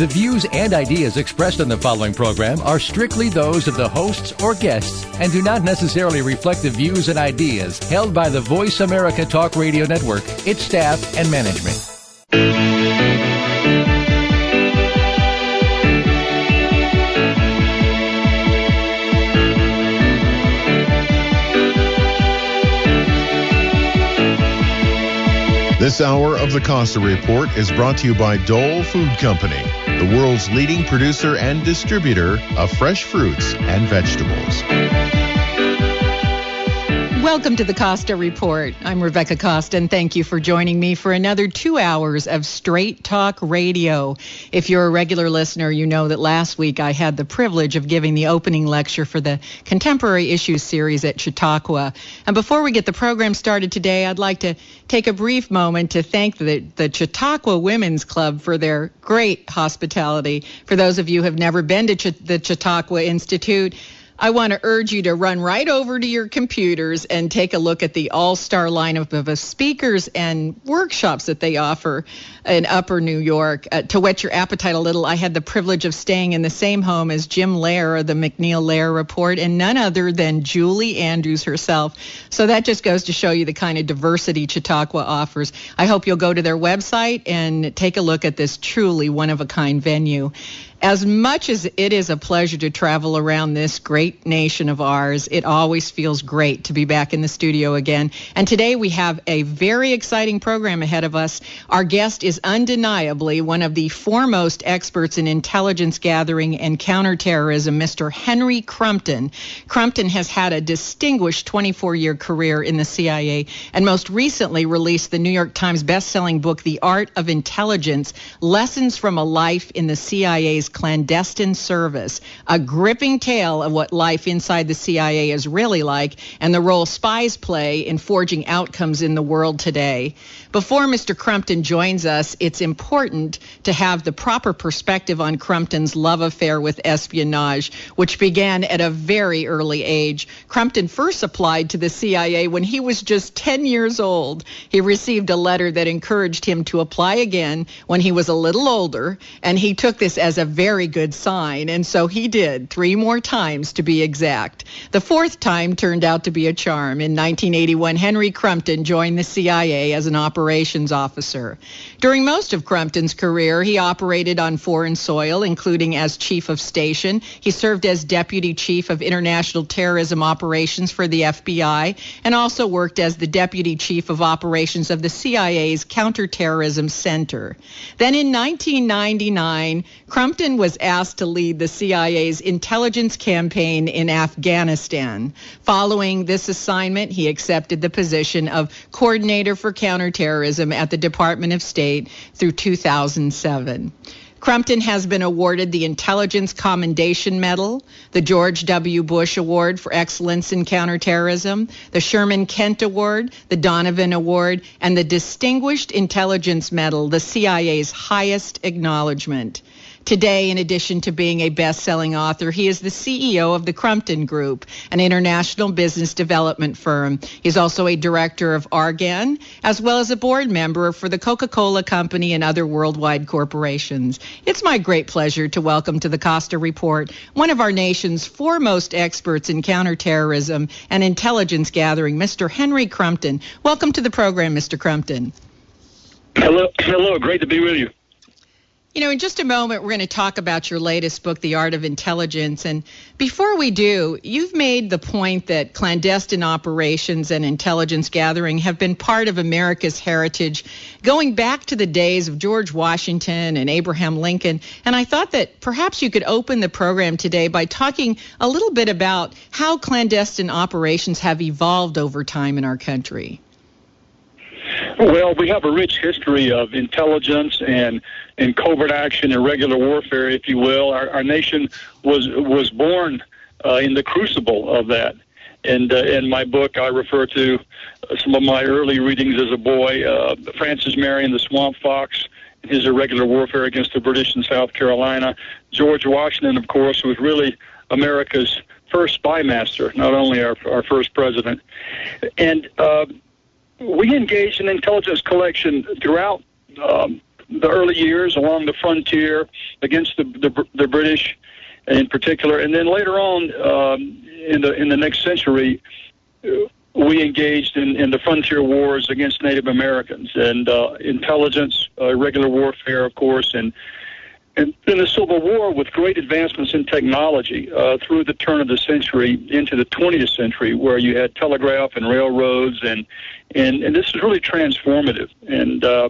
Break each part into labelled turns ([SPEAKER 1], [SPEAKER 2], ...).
[SPEAKER 1] The views and ideas expressed on the following program are strictly those of the hosts or guests and do not necessarily reflect the views and ideas held by the Voice America Talk Radio Network, its staff, and management.
[SPEAKER 2] This hour of the Costa Report is brought to you by Dole Food Company, the world's leading producer and distributor of fresh fruits and vegetables.
[SPEAKER 3] Welcome to the Costa Report. I'm Rebecca Costa, and thank you for joining me for another two hours of straight talk radio. If you're a regular listener, you know that last week I had the privilege of giving the opening lecture for the Contemporary Issues series at Chautauqua. And before we get the program started today, I'd like to take a brief moment to thank the, the Chautauqua Women's Club for their great hospitality. For those of you who have never been to Ch- the Chautauqua Institute, I want to urge you to run right over to your computers and take a look at the all-star lineup of speakers and workshops that they offer in Upper New York. Uh, to whet your appetite a little, I had the privilege of staying in the same home as Jim Lehrer of the MacNeil Lehrer Report, and none other than Julie Andrews herself. So that just goes to show you the kind of diversity Chautauqua offers. I hope you'll go to their website and take a look at this truly one-of-a-kind venue. As much as it is a pleasure to travel around this great nation of ours, it always feels great to be back in the studio again. And today we have a very exciting program ahead of us. Our guest is undeniably one of the foremost experts in intelligence gathering and counterterrorism, Mr. Henry Crumpton. Crumpton has had a distinguished 24 year career in the CIA and most recently released the New York Times bestselling book, The Art of Intelligence Lessons from a Life in the CIA's clandestine service, a gripping tale of what life inside the CIA is really like and the role spies play in forging outcomes in the world today. Before Mr. Crumpton joins us, it's important to have the proper perspective on Crumpton's love affair with espionage, which began at a very early age. Crumpton first applied to the CIA when he was just 10 years old. He received a letter that encouraged him to apply again when he was a little older, and he took this as a very good sign, and so he did, three more times to be exact. The fourth time turned out to be a charm. In 1981, Henry Crumpton joined the CIA as an operations officer. During most of Crumpton's career, he operated on foreign soil, including as chief of station. He served as deputy chief of international terrorism operations for the FBI and also worked as the deputy chief of operations of the CIA's counterterrorism center. Then in 1999, Crumpton was asked to lead the CIA's intelligence campaign in Afghanistan. Following this assignment, he accepted the position of coordinator for counterterrorism at the Department of State through 2007. Crumpton has been awarded the Intelligence Commendation Medal, the George W. Bush Award for Excellence in Counterterrorism, the Sherman Kent Award, the Donovan Award, and the Distinguished Intelligence Medal, the CIA's highest acknowledgement. Today, in addition to being a best-selling author, he is the CEO of the Crumpton Group, an international business development firm. He's also a director of Argan, as well as a board member for the Coca-Cola Company and other worldwide corporations. It's my great pleasure to welcome to the Costa Report one of our nation's foremost experts in counterterrorism and intelligence gathering, Mr. Henry Crumpton. Welcome to the program, Mr. Crumpton.
[SPEAKER 4] Hello, hello. Great to be with you.
[SPEAKER 3] You know, in just a moment, we're going to talk about your latest book, The Art of Intelligence. And before we do, you've made the point that clandestine operations and intelligence gathering have been part of America's heritage going back to the days of George Washington and Abraham Lincoln. And I thought that perhaps you could open the program today by talking a little bit about how clandestine operations have evolved over time in our country.
[SPEAKER 4] Well, we have a rich history of intelligence and and covert action and regular warfare, if you will. Our, our nation was was born uh, in the crucible of that. And uh, in my book, I refer to some of my early readings as a boy. Uh, Francis Marion, the Swamp Fox, his irregular warfare against the British in South Carolina. George Washington, of course, was really America's first spy master, not only our, our first president. And uh, we engaged in intelligence collection throughout um, the early years along the frontier against the, the, the British in particular, and then later on um, in the in the next century, we engaged in, in the frontier wars against Native Americans and uh, intelligence, uh, regular warfare, of course, and and in the Civil War, with great advancements in technology uh, through the turn of the century into the 20th century, where you had telegraph and railroads, and and, and this is really transformative. And uh,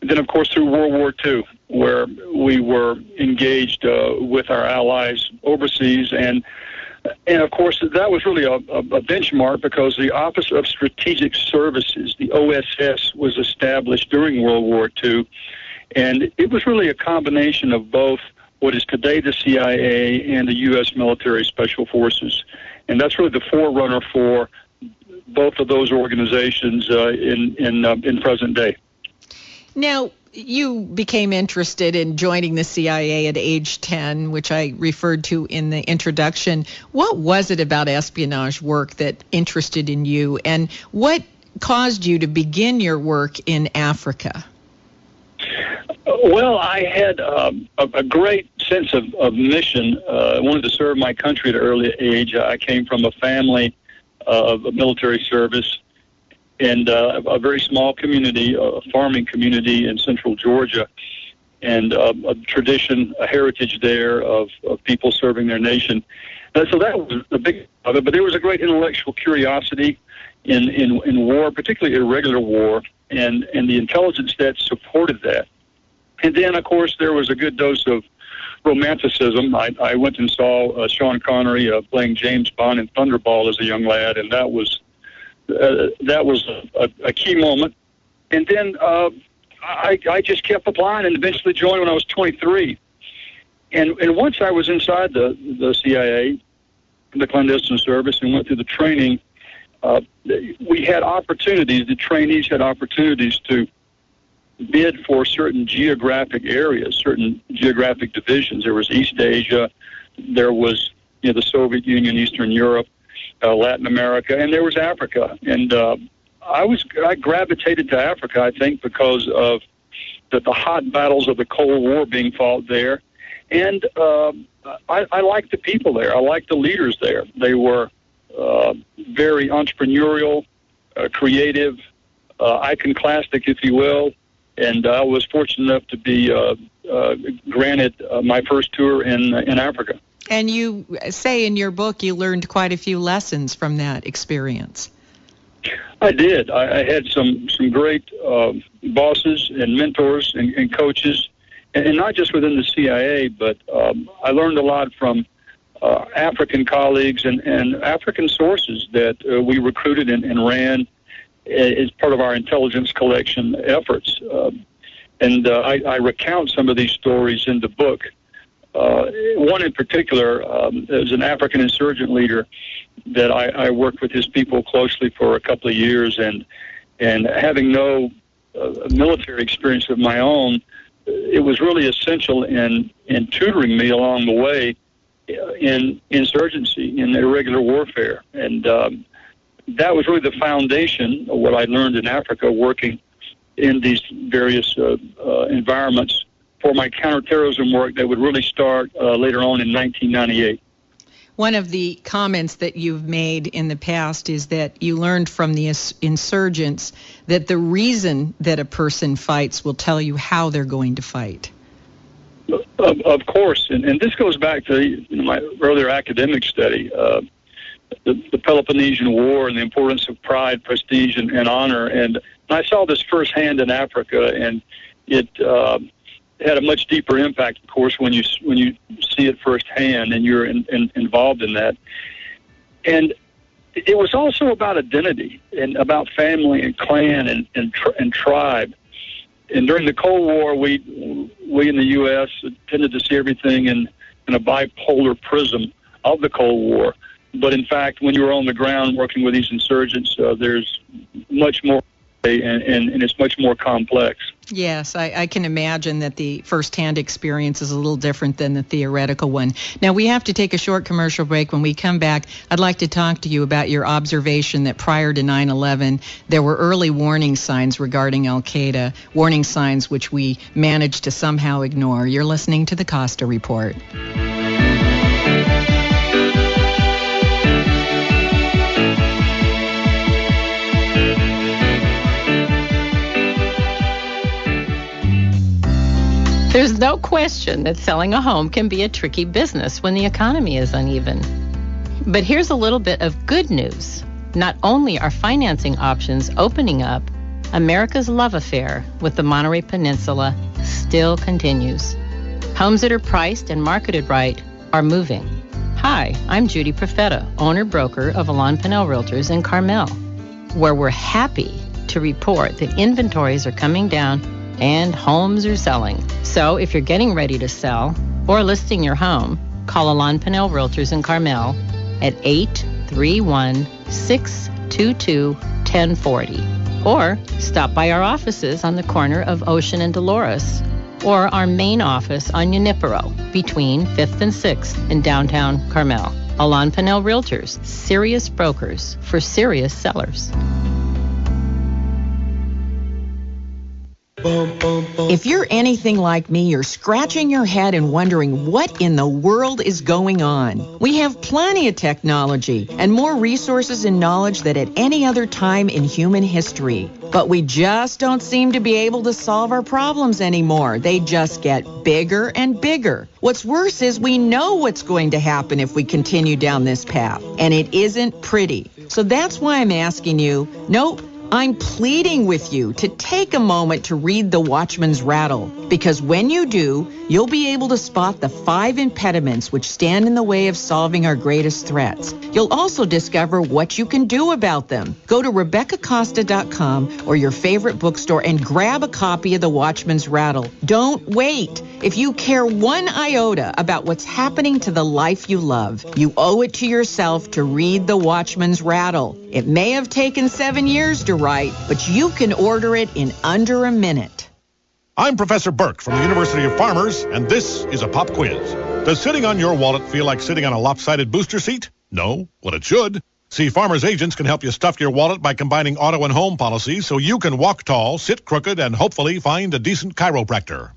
[SPEAKER 4] then, of course, through World War II, where we were engaged uh, with our allies overseas, and and of course, that was really a, a, a benchmark because the Office of Strategic Services, the OSS, was established during World War II and it was really a combination of both what is today the CIA and the U.S. military special forces. And that's really the forerunner for both of those organizations uh, in, in, uh, in present day.
[SPEAKER 3] Now, you became interested in joining the CIA at age 10, which I referred to in the introduction. What was it about espionage work that interested in you, and what caused you to begin your work in Africa?
[SPEAKER 4] Well, I had um, a, a great sense of, of mission. Uh, I wanted to serve my country at an early age. I came from a family uh, of military service and uh, a very small community, a farming community in central Georgia, and uh, a tradition, a heritage there of, of people serving their nation. And so that was the big part of it. But there was a great intellectual curiosity in, in, in war, particularly irregular war, and, and the intelligence that supported that. And then, of course, there was a good dose of romanticism. I, I went and saw uh, Sean Connery uh, playing James Bond in Thunderball as a young lad, and that was uh, that was a, a key moment. And then uh, I, I just kept applying, and eventually joined when I was 23. And and once I was inside the the CIA, the clandestine service, and went through the training, uh, we had opportunities. The trainees had opportunities to bid for certain geographic areas, certain geographic divisions. There was East Asia, there was you know, the Soviet Union, Eastern Europe, uh, Latin America, and there was Africa. And uh, I was I gravitated to Africa, I think, because of the, the hot battles of the Cold War being fought there, and uh, I, I liked the people there. I liked the leaders there. They were uh, very entrepreneurial, uh, creative, uh, iconoclastic, if you will and I was fortunate enough to be uh, uh, granted uh, my first tour in in Africa.
[SPEAKER 3] And you say in your book you learned quite a few lessons from that experience.
[SPEAKER 4] I did. I, I had some some great uh, bosses and mentors and, and coaches, and, and, not just within the CIA, but um, I learned a lot from uh, African colleagues and, and African sources that uh, we recruited and, and ran is part of our intelligence collection efforts. Um, and uh, I, I, recount some of these stories in the book. Uh, one in particular um, is an African insurgent leader that I, I, worked with his people closely for a couple of years, and and having no uh, military experience of my own, it was really essential in in tutoring me along the way uh, in insurgency, in irregular warfare, and um, that was really the foundation of what I learned in Africa working in these various uh, uh, environments for my counterterrorism work that would really start uh, later on in 1998.
[SPEAKER 3] One of the comments that you've made in the past is that you learned from the insurgents that the reason that a person fights will tell you how they're going to fight.
[SPEAKER 4] Of, of course, and, and, this goes back to my earlier academic study. The, the Peloponnesian War and the importance of pride, prestige, and, and honor. And I saw this firsthand in Africa, and it uh, had a much deeper impact, of course, when you when you see it firsthand and you're in, in, involved in that. And it was also about identity and about family and clan and and, tr- and tribe. And during the Cold War, we we in the U.S. tended to see everything in in a bipolar prism of the Cold War. But in fact, when you were on the ground working with these insurgents, uh, there's much more, and, and, and it's much more complex.
[SPEAKER 3] Yes, I, I, can imagine that the firsthand experience is a little different than the theoretical one. Now, we have to take a short commercial break. When we come back, I'd like to talk to you about your observation that prior to 9 11, there were early warning signs regarding Al Qaeda, warning signs which we managed to somehow ignore. You're listening to the Costa Report.
[SPEAKER 5] There's no question that selling a home can be a tricky business when the economy is uneven. But here's a little bit of good news. Not only are financing options opening up, America's love affair with the Monterey Peninsula still continues. Homes that are priced and marketed right are moving. Hi, I'm Judy Profeta, owner broker of Alain Pinel Realtors in Carmel, where we're happy to report that inventories are coming down and homes are selling. So if you're getting ready to sell or listing your home, call Alain Pinel Realtors in Carmel at 831 622 1040 or stop by our offices on the corner of Ocean and Dolores or our main office on Junipero between 5th and 6th in downtown Carmel. Alain Pinel Realtors, serious brokers for serious sellers.
[SPEAKER 3] If you're anything like me, you're scratching your head and wondering what in the world is going on. We have plenty of technology and more resources and knowledge than at any other time in human history. But we just don't seem to be able to solve our problems anymore. They just get bigger and bigger. What's worse is we know what's going to happen if we continue down this path, and it isn't pretty. So that's why I'm asking you, nope, I'm pleading with you to take a moment to read The Watchman's Rattle, because when you do, you'll be able to spot the five impediments which stand in the way of solving our greatest threats. You'll also discover what you can do about them. Go to RebeccaCosta.com or your favorite bookstore and grab a copy of The Watchman's Rattle. Don't wait. If you care one iota about what's happening to the life you love, you owe it to yourself to read The Watchman's Rattle. It may have taken seven years to write, but you can order it in under a minute.
[SPEAKER 6] I'm Professor Burke from the University of Farmers, and this is a pop quiz. Does sitting on your wallet feel like sitting on a lopsided booster seat? No, well, it should. See, Farmers Agents can help you stuff your wallet by combining auto and home policies so you can walk tall, sit crooked, and hopefully find a decent chiropractor.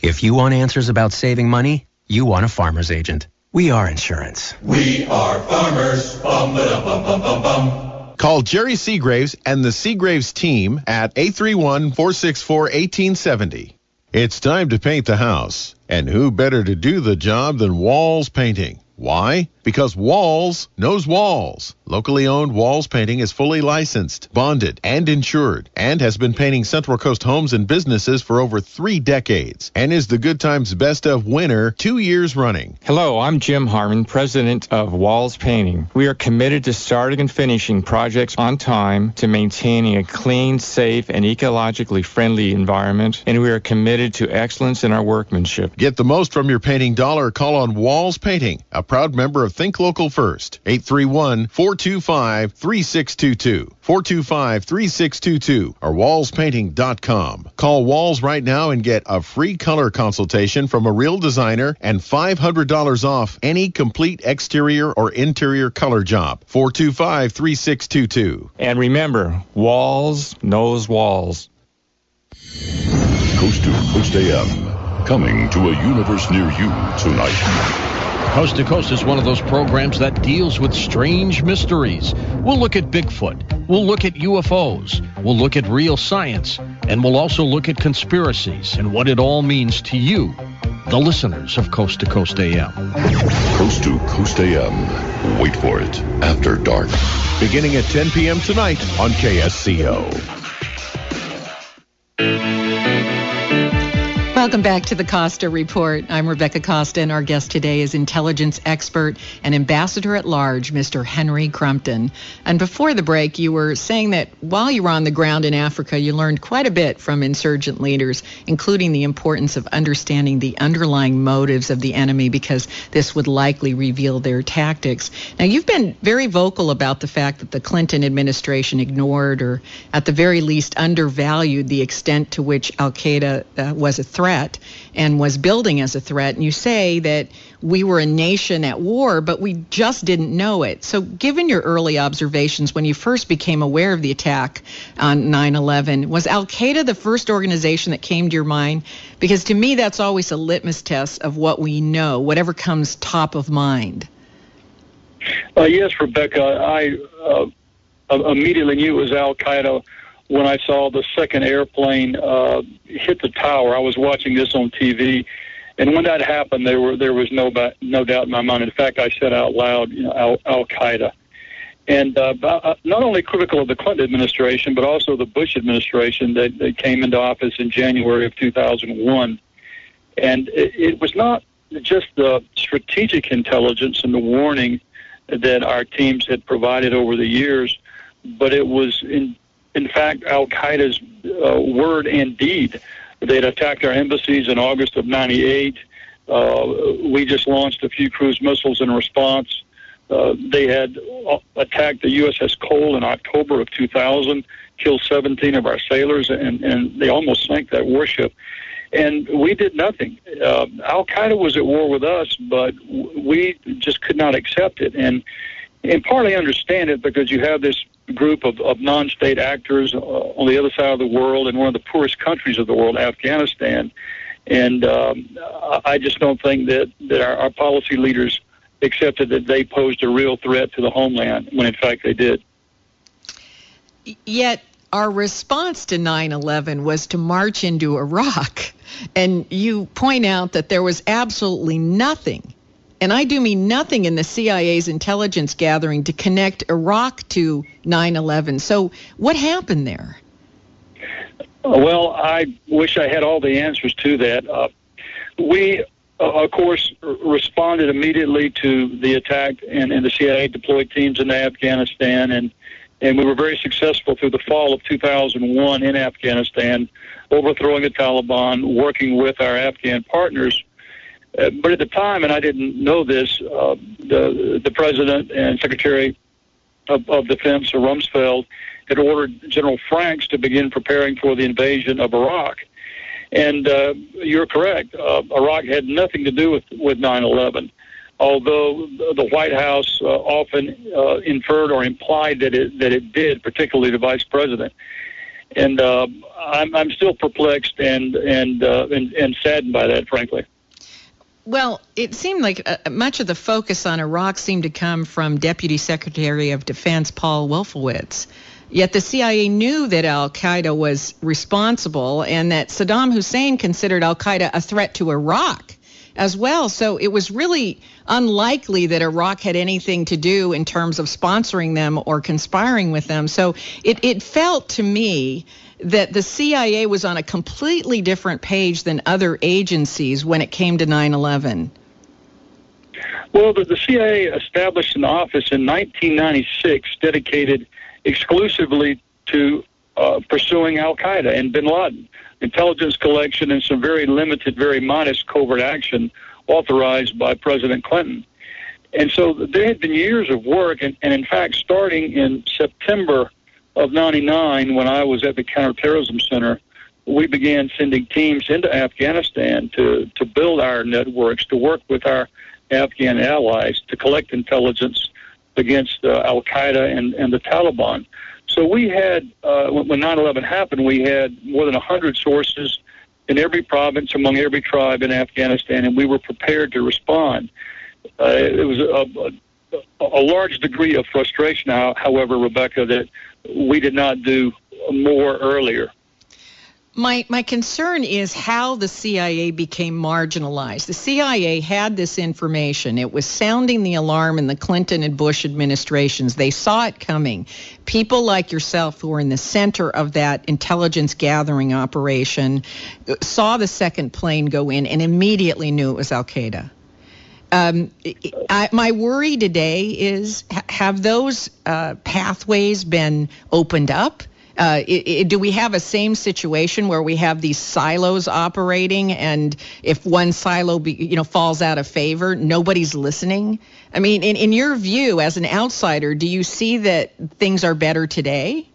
[SPEAKER 7] If you want answers about saving money, you want a Farmers Agent. We are insurance.
[SPEAKER 8] We are farmers. Bum, bum, bum, bum,
[SPEAKER 2] Call Jerry Seagraves and the Seagraves team at 831-464-1870. It's time to paint the house. And who better to do the job than Walls Painting? Why? Because Walls knows Walls. Locally owned Walls Painting is fully licensed, bonded, and insured, and has been painting Central Coast homes and businesses for over three decades, and is the Good Times Best of winner two years running.
[SPEAKER 9] Hello, I'm Jim Harmon, president of Walls Painting. We are committed to starting and finishing projects on time to maintaining a clean, safe, and ecologically friendly environment, and we are committed to excellence in our workmanship.
[SPEAKER 2] Get the most from your painting dollar. Call on Walls Painting, a proud member of Think Local First. 831 425 3622. 425 3622 or wallspainting.com. Call Walls right now and get a free color consultation from a real designer and $500 off any complete exterior or interior color job. 425 3622.
[SPEAKER 9] And remember, Walls knows walls.
[SPEAKER 10] Coast to Coast AM, coming to a universe near you tonight.
[SPEAKER 11] Coast to Coast is one of those programs that deals with strange mysteries. We'll look at Bigfoot. We'll look at UFOs. We'll look at real science. And we'll also look at conspiracies and what it all means to you, the listeners of Coast to Coast AM.
[SPEAKER 10] Coast to Coast AM. Wait for it. After dark.
[SPEAKER 2] Beginning at 10 p.m. tonight on KSCO.
[SPEAKER 3] Welcome back to the Costa Report. I'm Rebecca Costa, and our guest today is intelligence expert and ambassador at large, Mr. Henry Crumpton. And before the break, you were saying that while you were on the ground in Africa, you learned quite a bit from insurgent leaders, including the importance of understanding the underlying motives of the enemy, because this would likely reveal their tactics. Now, you've been very vocal about the fact that the Clinton administration ignored or, at the very least, undervalued the extent to which Al Qaeda uh, was a threat threat and was building as a threat. And you say that we were a nation at war, but we just didn't know it. So, given your early observations when you first became aware of the attack on 9 11, was Al Qaeda the first organization that came to your mind? Because to me, that's always a litmus test of what we know, whatever comes top of mind.
[SPEAKER 4] Uh, yes, Rebecca. I uh, immediately knew it was Al Qaeda when I saw the second airplane uh, hit the tower. I was watching this on TV, and when that happened, there were there was no no doubt in my mind. In fact, I said out loud, you know, Al, Qaeda, and uh, uh, not only critical of the Clinton administration, but also the Bush administration that, that came into office in January of 2001. And it, it was not just the strategic intelligence and the warning that our teams had provided over the years, but it was in in fact, Al Qaeda's uh, word and deed. They'd attacked our embassies in August of 98. Uh, we just launched a few cruise missiles in response. Uh, they had uh, attacked the USS Cole in October of 2000, killed 17 of our sailors, and, and they almost sank that warship. And we did nothing. Uh, Al Qaeda was at war with us, but we just could not accept it. And and partly understand it because you have this group of, of non-state actors uh, on the other side of the world in one of the poorest countries of the world, Afghanistan. And um, I just don't think that, that our, our policy leaders accepted that they posed a real threat to the homeland when in fact they did.
[SPEAKER 3] Yet our response to 9/11 was to march into Iraq. And you point out that there was absolutely nothing and I do mean nothing in the CIA's intelligence gathering to connect Iraq to 9 11. So, what happened there?
[SPEAKER 4] Well, I wish I had all the answers to that. Uh, we, uh, of course, responded immediately to the attack, and, and the CIA deployed teams into Afghanistan, and and we were very successful through the fall of 2001 in Afghanistan, overthrowing the Taliban, working with our Afghan partners but at the time, and I didn't know this, uh, the the president and secretary of, of defense, Rumsfeld, had ordered General Franks to begin preparing for the invasion of Iraq. And uh, you're correct. Uh, Iraq had nothing to do with with 9/11, although the White House uh, often uh, inferred or implied that it that it did, particularly the vice president. And uh, I'm I'm still perplexed and and uh, and, and saddened by that, frankly.
[SPEAKER 3] Well, it seemed like uh, much of the focus on Iraq seemed to come from Deputy Secretary of Defense Paul Wolfowitz. Yet the CIA knew that Al Qaeda was responsible and that Saddam Hussein considered Al Qaeda a threat to Iraq as well. So it was really unlikely that Iraq had anything to do in terms of sponsoring them or conspiring with them. So it, it felt to me that the CIA was on a completely different page than other agencies when it came to 9 11?
[SPEAKER 4] Well, the, the CIA established an office in 1996 dedicated exclusively to uh, pursuing Al Qaeda and bin Laden, intelligence collection, and some very limited, very modest covert action authorized by President Clinton. And so there had been years of work, and, and in fact, starting in September of 99, when I was at the Counterterrorism Center, we began sending teams into Afghanistan to, to build our networks, to work with our Afghan allies, to collect intelligence against uh, Al Qaeda and, and the Taliban. So we had, uh, when 9 11 happened, we had more than 100 sources in every province, among every tribe in Afghanistan, and we were prepared to respond. Uh, it was a, a, a large degree of frustration, however, Rebecca, that we did not do more earlier.
[SPEAKER 3] My my concern is how the CIA became marginalized. The CIA had this information. It was sounding the alarm in the Clinton and Bush administrations. They saw it coming. People like yourself who were in the center of that intelligence gathering operation saw the second plane go in and immediately knew it was Al Qaeda. Um, I, my worry today is have those uh, pathways been opened up? Uh, it, it, do we have a same situation where we have these silos operating, and if one silo, be, you know, falls out of favor, nobody's listening? I mean, in, in your view, as an outsider, do you see that things are better today?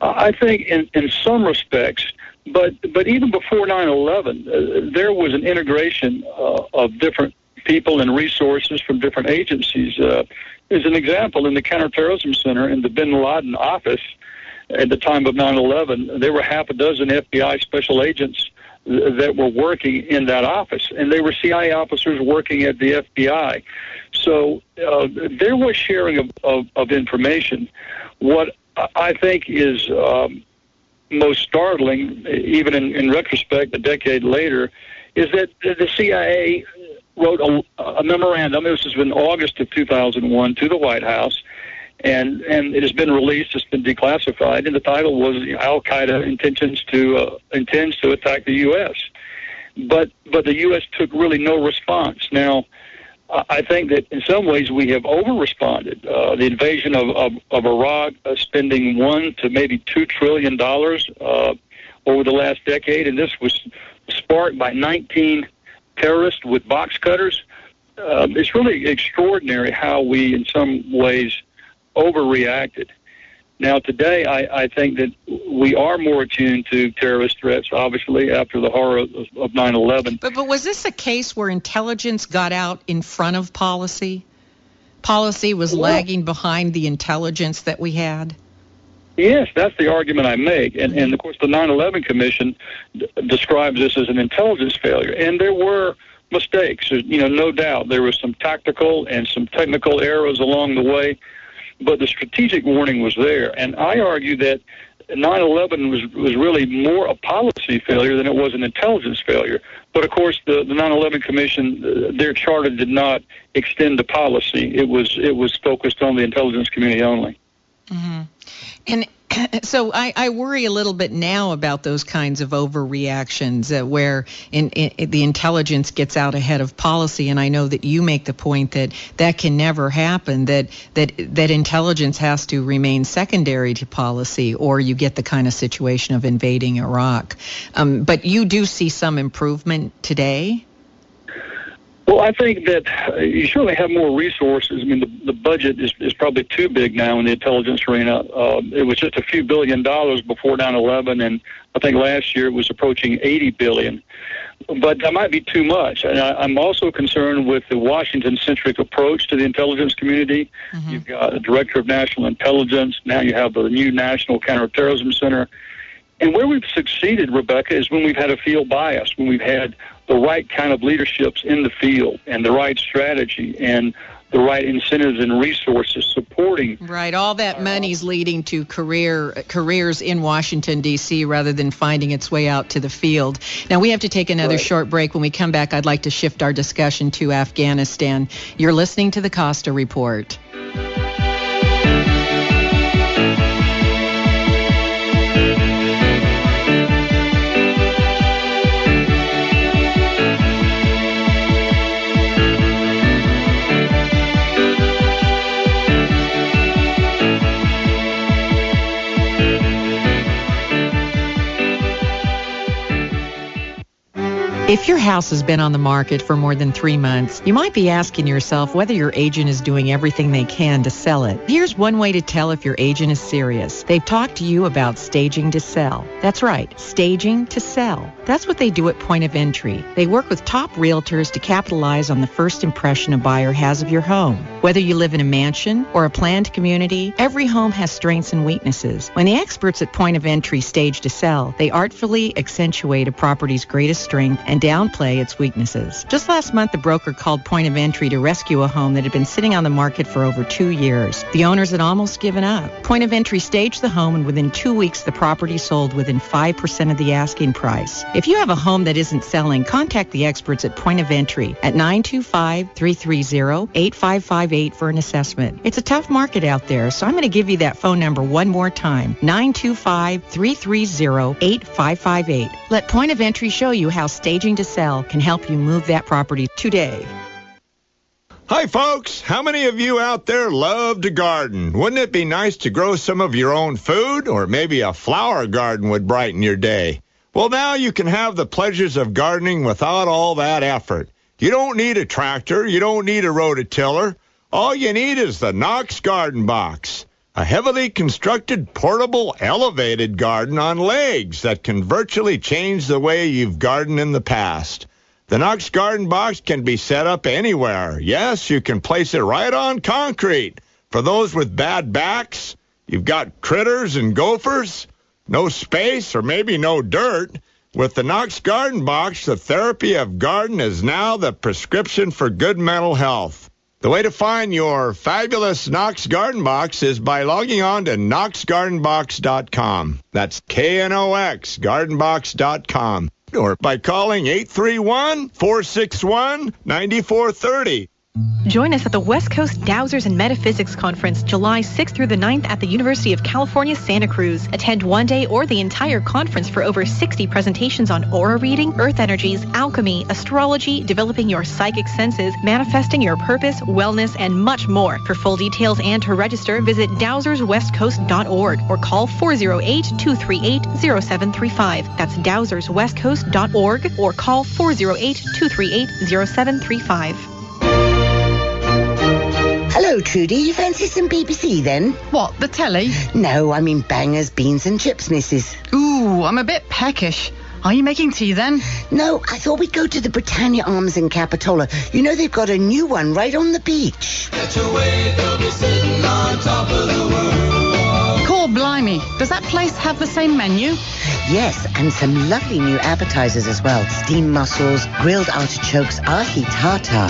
[SPEAKER 4] I think, in, in some respects, but but even before 9/11, uh, there was an integration uh, of different people and resources from different agencies. Uh, as an example, in the Counterterrorism Center in the Bin Laden office at the time of 9/11, there were half a dozen FBI special agents that were working in that office, and they were CIA officers working at the FBI. So uh, there was sharing of, of, of information. What I think is um, most startling, even in, in retrospect, a decade later, is that the CIA wrote a, a memorandum. This was in August of 2001 to the White House, and and it has been released. It's been declassified, and the title was Al Qaeda intentions to uh, intends to attack the U.S. But but the U.S. took really no response. Now. I think that in some ways we have over-responded. Uh, the invasion of, of, of Iraq, uh, spending one to maybe two trillion dollars uh, over the last decade, and this was sparked by 19 terrorists with box cutters. Um, it's really extraordinary how we, in some ways, overreacted. Now, today, I, I think that we are more attuned to terrorist threats, obviously, after the horror of, of 9-11.
[SPEAKER 3] But, but was this a case where intelligence got out in front of policy? Policy was well, lagging behind the intelligence that we had?
[SPEAKER 4] Yes, that's the argument I make. And, and of course, the 9 11 Commission d- describes this as an intelligence failure. And there were mistakes. You know, no doubt. There was some tactical and some technical errors along the way, but the strategic warning was there. And I argue that 9/11 was was really more a policy failure than it was an intelligence failure. But of course, the the 9/11 Commission, uh, their charter did not extend to policy. It was it was focused on the intelligence community only.
[SPEAKER 3] Mm-hmm. And so I, I, worry a little bit now about those kinds of overreactions uh, where in, in, the intelligence gets out ahead of policy. And I know that you make the point that that can never happen. That that that intelligence has to remain secondary to policy, or you get the kind of situation of invading Iraq. Um, but you do see some improvement today.
[SPEAKER 4] Well, I think that you certainly have more resources. I mean, the, the budget is, is probably too big now in the intelligence arena. Uh, it was just a few billion dollars before 9/11, and I think last year it was approaching 80 billion. But that might be too much. And I, I'm also concerned with the Washington-centric approach to the intelligence community. Mm-hmm. You've got a director of national intelligence. Now you have the new National Counterterrorism Center. And where we've succeeded, Rebecca, is when we've had a field bias, when we've had the right kind of leaderships in the field and the right strategy and the right incentives and resources supporting.
[SPEAKER 3] Right, all that money's leading to career careers in Washington D.C. rather than finding its way out to the field. Now we have to take another right. short break. When we come back, I'd like to shift our discussion to Afghanistan. You're listening to the Costa Report. If your house has been on the market for more than three months, you might be asking yourself whether your agent is doing everything they can to sell it. Here's one way to tell if your agent is serious. They've talked to you about staging to sell. That's right, staging to sell. That's what they do at Point of Entry. They work with top realtors to capitalize on the first impression a buyer has of your home. Whether you live in a mansion or a planned community, every home has strengths and weaknesses. When the experts at Point of Entry stage to sell, they artfully accentuate a property's greatest strength and and downplay its weaknesses. Just last month, the broker called Point of Entry to rescue a home that had been sitting on the market for over two years. The owners had almost given up. Point of Entry staged the home, and within two weeks, the property sold within 5% of the asking price. If you have a home that isn't selling, contact the experts at Point of Entry at 925-330-8558 for an assessment. It's a tough market out there, so I'm going to give you that phone number one more time. 925-330-8558. Let Point of Entry show you how staging to sell can help you move that property today.
[SPEAKER 12] Hi, folks. How many of you out there love to garden? Wouldn't it be nice to grow some of your own food? Or maybe a flower garden would brighten your day. Well, now you can have the pleasures of gardening without all that effort. You don't need a tractor. You don't need a rototiller. All you need is the Knox Garden Box, a heavily constructed, portable, elevated garden on legs that can virtually change the way you've gardened in the past. The Knox Garden Box can be set up anywhere. Yes, you can place it right on concrete. For those with bad backs, you've got critters and gophers, no space or maybe no dirt. With the Knox Garden Box, the therapy of garden is now the prescription for good mental health. The way to find your fabulous Knox Garden Box is by logging on to knoxgardenbox.com. That's K-N-O-X, gardenbox.com or by calling 831-461-9430.
[SPEAKER 13] Join us at the West Coast Dowsers and Metaphysics Conference July 6th through the 9th at the University of California, Santa Cruz. Attend one day or the entire conference for over 60 presentations on aura reading, earth energies, alchemy, astrology, developing your psychic senses, manifesting your purpose, wellness, and much more. For full details and to register, visit dowserswestcoast.org or call 408-238-0735. That's dowserswestcoast.org or call 408-238-0735.
[SPEAKER 14] Hello, Trudy. You fancy some BBC then?
[SPEAKER 15] What, the telly?
[SPEAKER 14] No, I mean bangers, beans and chips, missus.
[SPEAKER 15] Ooh, I'm a bit peckish. Are you making tea then?
[SPEAKER 14] No, I thought we'd go to the Britannia Arms in Capitola. You know they've got a new one right on the beach.
[SPEAKER 15] Call blimey. Does that place have the same menu?
[SPEAKER 14] Yes, and some lovely new appetizers as well. Steamed mussels, grilled artichokes, ahi tartar.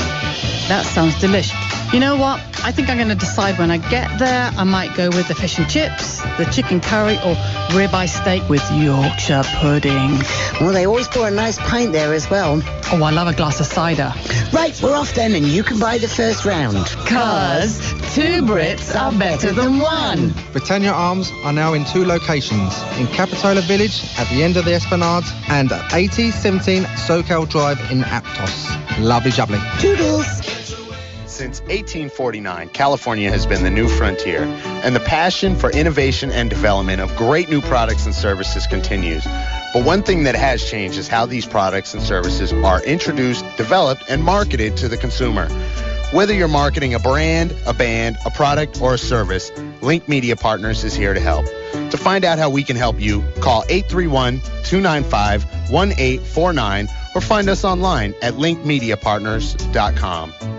[SPEAKER 15] That sounds delish. You know what? I think I'm going to decide when I get there. I might go with the fish and chips, the chicken curry, or ribeye steak with Yorkshire pudding.
[SPEAKER 14] Well, they always pour a nice pint there as well.
[SPEAKER 15] Oh, I love a glass of cider.
[SPEAKER 14] Right, we're off then, and you can buy the first round.
[SPEAKER 15] Cause two Brits are better than one.
[SPEAKER 16] Britannia Arms are now in two locations in Capitola Village at the end of the Esplanade and at 8017 Soquel Drive in Aptos. Lovely jubbly.
[SPEAKER 14] Toodles!
[SPEAKER 17] Since 1849, California has been the new frontier, and the passion for innovation and development of great new products and services continues. But one thing that has changed is how these products and services are introduced, developed, and marketed to the consumer. Whether you're marketing a brand, a band, a product, or a service, Link Media Partners is here to help. To find out how we can help you, call 831-295-1849 or find us online at linkmediapartners.com.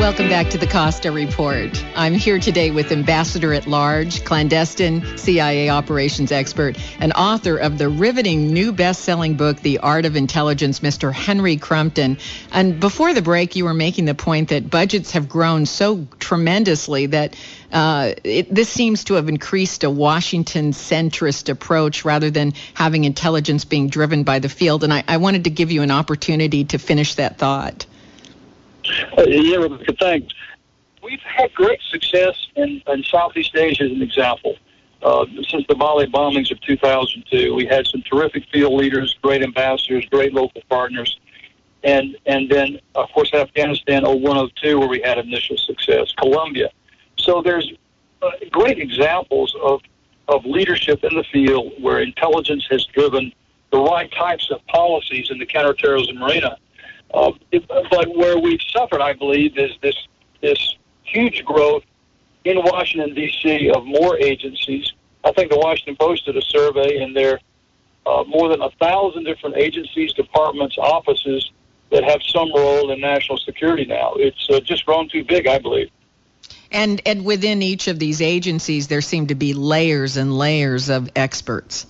[SPEAKER 3] Welcome back to the Costa Report. I'm here today with Ambassador at Large, clandestine CIA operations expert, and author of the riveting new best-selling book, The Art of Intelligence, Mr. Henry Crumpton. And before the break, you were making the point that budgets have grown so tremendously that uh, it, this seems to have increased a Washington centrist approach rather than having intelligence being driven by the field. And I, I wanted to give you an opportunity to finish that thought.
[SPEAKER 4] Uh, yeah, Rebecca, thanks. We've had great success in, in Southeast Asia as an example. Uh, since the Bali bombings of 2002, we had some terrific field leaders, great ambassadors, great local partners, and and then of course Afghanistan 0102 where we had initial success, Colombia. So there's uh, great examples of of leadership in the field where intelligence has driven the right types of policies in the counterterrorism arena. Uh, but where we've suffered, I believe, is this this huge growth in Washington D.C. of more agencies. I think the Washington Post did a survey, and there are uh, more than a thousand different agencies, departments, offices that have some role in national security now. It's uh, just grown too big, I believe.
[SPEAKER 3] And and within each of these agencies, there seem to be layers and layers of experts.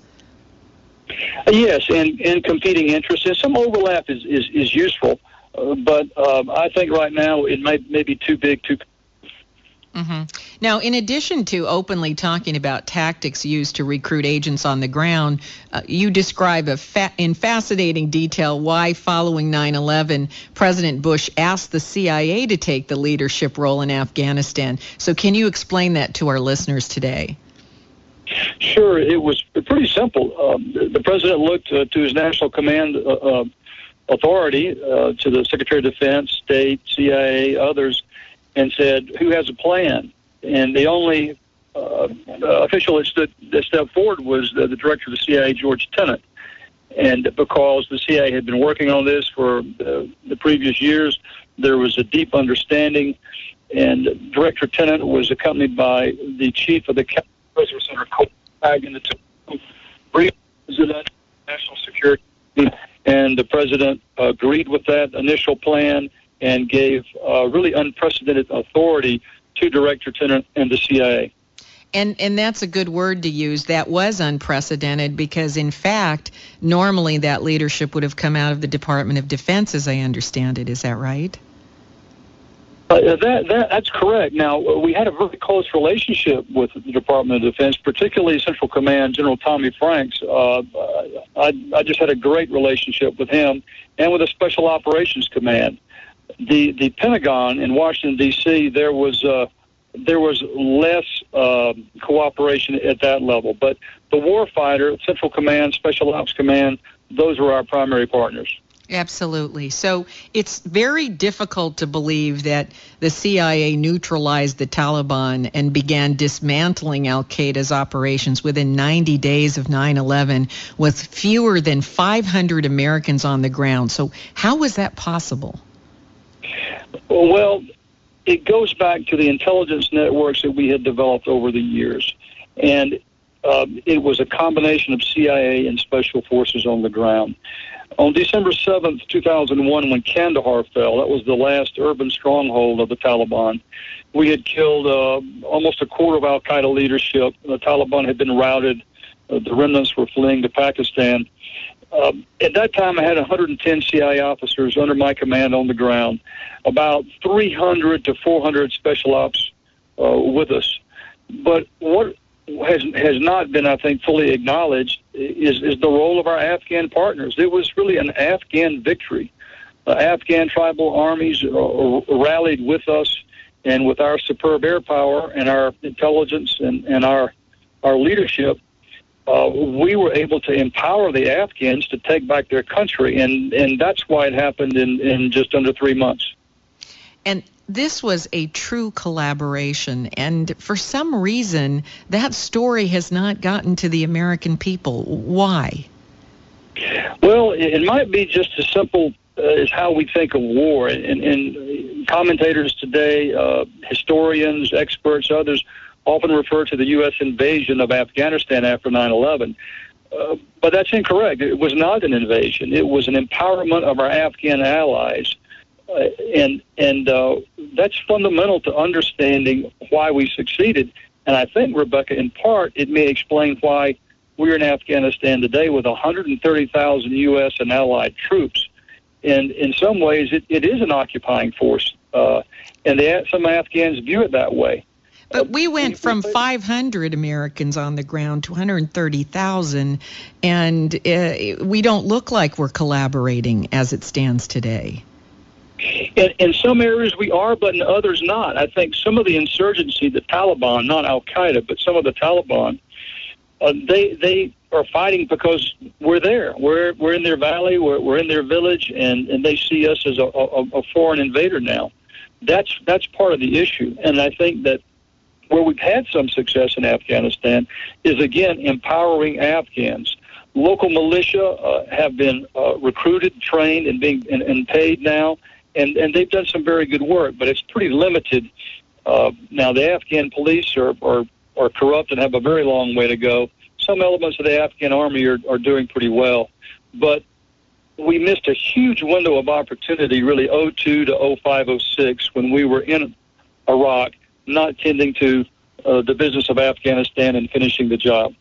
[SPEAKER 4] Uh, yes, and, and competing interests. And some overlap is, is, is useful, uh, but uh, I think right now it may, may be too big to
[SPEAKER 3] Mm-hmm. Now, in addition to openly talking about tactics used to recruit agents on the ground, uh, you describe fa- in fascinating detail why, following 9 11, President Bush asked the CIA to take the leadership role in Afghanistan. So, can you explain that to our listeners today?
[SPEAKER 4] Sure. It was pretty simple. Um, the president looked uh, to his national command uh, uh authority, uh, to the Secretary of Defense, State, CIA, others and said, "Who has a plan?" And the only uh, official that, stood, that stepped forward was the, the director of the CIA, George Tenet. And because the CIA had been working on this for the, the previous years, there was a deep understanding. And Director Tenet was accompanied by the chief of the President Center, And the two president national security. And the president agreed with that initial plan and gave uh, really unprecedented authority to Director Tenet and the CIA.
[SPEAKER 3] And and that's a good word to use. That was unprecedented because in fact, normally that leadership would have come out of the Department of Defense as I understand it. Is that right?
[SPEAKER 4] Uh, that, that that's correct. Now we had a very close relationship with the Department of Defense, particularly Central Command General Tommy Franks. Uh, I I just had a great relationship with him and with the Special Operations Command the the Pentagon in Washington D.C. there was uh, there was less uh, cooperation at that level, but the warfighter, Central Command, Special Ops Command, those were our primary partners.
[SPEAKER 3] Absolutely. So it's very difficult to believe that the CIA neutralized the Taliban and began dismantling Al Qaeda's operations within 90 days of 9 11 with fewer than 500 Americans on the ground. So, how was that possible?
[SPEAKER 4] Well, it goes back to the intelligence networks that we had developed over the years. And um, it was a combination of CIA and special forces on the ground. On December 7th, 2001, when Kandahar fell, that was the last urban stronghold of the Taliban. We had killed uh, almost a quarter of Al Qaeda leadership. The Taliban had been routed. Uh, the remnants were fleeing to Pakistan. Um, at that time, I had 110 CIA officers under my command on the ground, about 300 to 400 special ops uh, with us. But what has has not been, I think, fully acknowledged is is the role of our Afghan partners. It was really an Afghan victory. Uh, Afghan tribal armies uh, rallied with us, and with our superb air power and our intelligence and, and our our leadership, uh, we were able to empower the Afghans to take back their country, and, and that's why it happened in, in just under three months.
[SPEAKER 3] And this was a true collaboration, and for some reason, that story has not gotten to the American people. Why?
[SPEAKER 4] Well, it might be just as simple uh, as how we think of war. And, and commentators today, uh, historians, experts, others, often refer to the U.S. invasion of Afghanistan after 9 11. Uh, but that's incorrect. It was not an invasion. It was an empowerment of our Afghan allies, uh, and and uh, that's fundamental to understanding why we succeeded. And I think Rebecca, in part, it may explain why we're in Afghanistan today with 130,000 U.S. and allied troops. And in some ways, it, it is an occupying force, uh, and some Afghans view it that way.
[SPEAKER 3] But we went from 500 Americans on the ground to 130,000, and uh, we don't look like we're collaborating as it stands today.
[SPEAKER 4] In, in some areas we are, but in others not. I think some of the insurgency, the Taliban, not Al Qaeda, but some of the Taliban, uh, they they are fighting because we're there. We're we're in their valley. We're we're in their village, and and they see us as a, a, a foreign invader now. That's that's part of the issue, and I think that where we've had some success in Afghanistan is again empowering Afghans. Local militia uh, have been uh, recruited, trained, and being and, and paid now, and and they've done some very good work. But it's pretty limited. Uh, now the Afghan police are, are are corrupt and have a very long way to go. Some elements of the Afghan army are, are doing pretty well, but we missed a huge window of opportunity, really 02 to 05, 06, when we were in Iraq not tending to uh, the business of Afghanistan and finishing the job.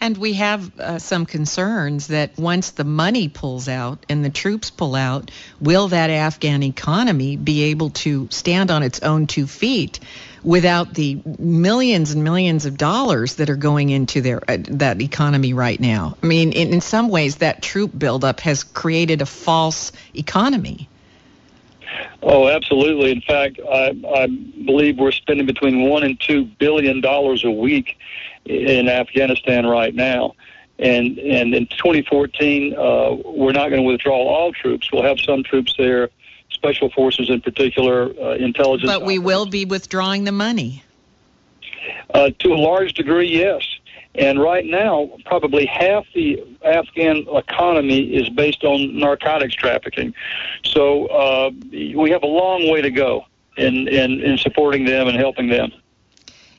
[SPEAKER 3] And we have uh, some concerns that once the money pulls out and the troops pull out, will that Afghan economy be able to stand on its own two feet without the millions and millions of dollars that are going into their uh, that economy right now? I mean, in, in some ways, that troop buildup has created a false economy.
[SPEAKER 4] Oh, absolutely. In fact, I, I believe we're spending between one and two billion dollars a week in Afghanistan right now. And and in 2014, uh, we're not going to withdraw all troops. We'll have some troops there, special forces in particular, uh, intelligence.
[SPEAKER 3] But we will be withdrawing the money.
[SPEAKER 4] Uh, to a large degree, yes. And right now, probably half the Afghan economy is based on narcotics trafficking. So uh, we have a long way to go in, in, in supporting them and helping them.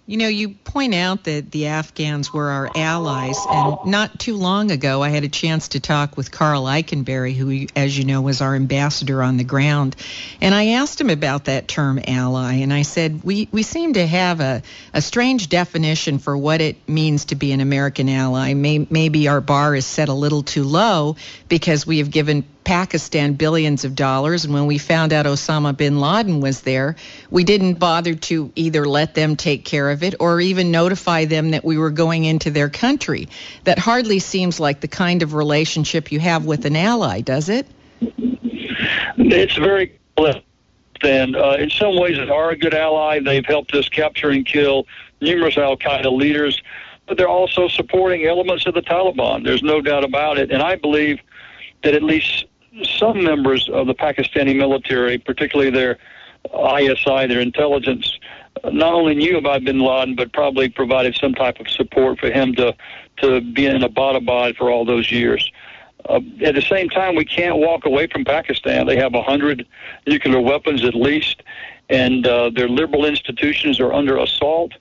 [SPEAKER 3] You know, you point out that the Afghans were our allies, and not too long ago, I had a chance to talk with Karl Eikenberry, who, as you know, was our ambassador on the ground, and I asked him about that term ally, and I said we we seem to have a a strange definition for what it means to be an American ally. May, maybe our bar is set a little too low because we have given Pakistan billions of dollars. And when we found out Osama bin Laden was there, we didn't bother to either let them take care of it or even notify them that we were going into their country. That hardly seems like the kind of relationship you have with an ally, does it?
[SPEAKER 4] It's very and uh, in some ways they are a good ally. They've helped us capture and kill numerous Al Qaeda leaders, but they're also supporting elements of the Taliban. There's no doubt about it. And I believe that at least some members of the Pakistani military, particularly their ISI, their intelligence, not only knew about bin Laden, but probably provided some type of support for him to, to be in Abbottabad for all those years. Uh, at the same time, we can't walk away from Pakistan. They have a 100 nuclear weapons at least, and uh, their liberal institutions are under assault.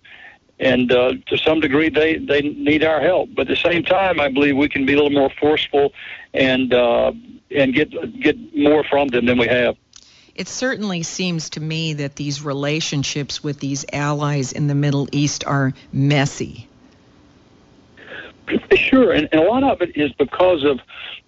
[SPEAKER 4] And uh, to some degree, they, they need our help. But at the same time, I believe we can be a little more forceful and uh, and get get more from them than we have.
[SPEAKER 3] It certainly seems to me that these relationships with these allies in the Middle East are messy.
[SPEAKER 4] Sure, and, and a lot of it is because of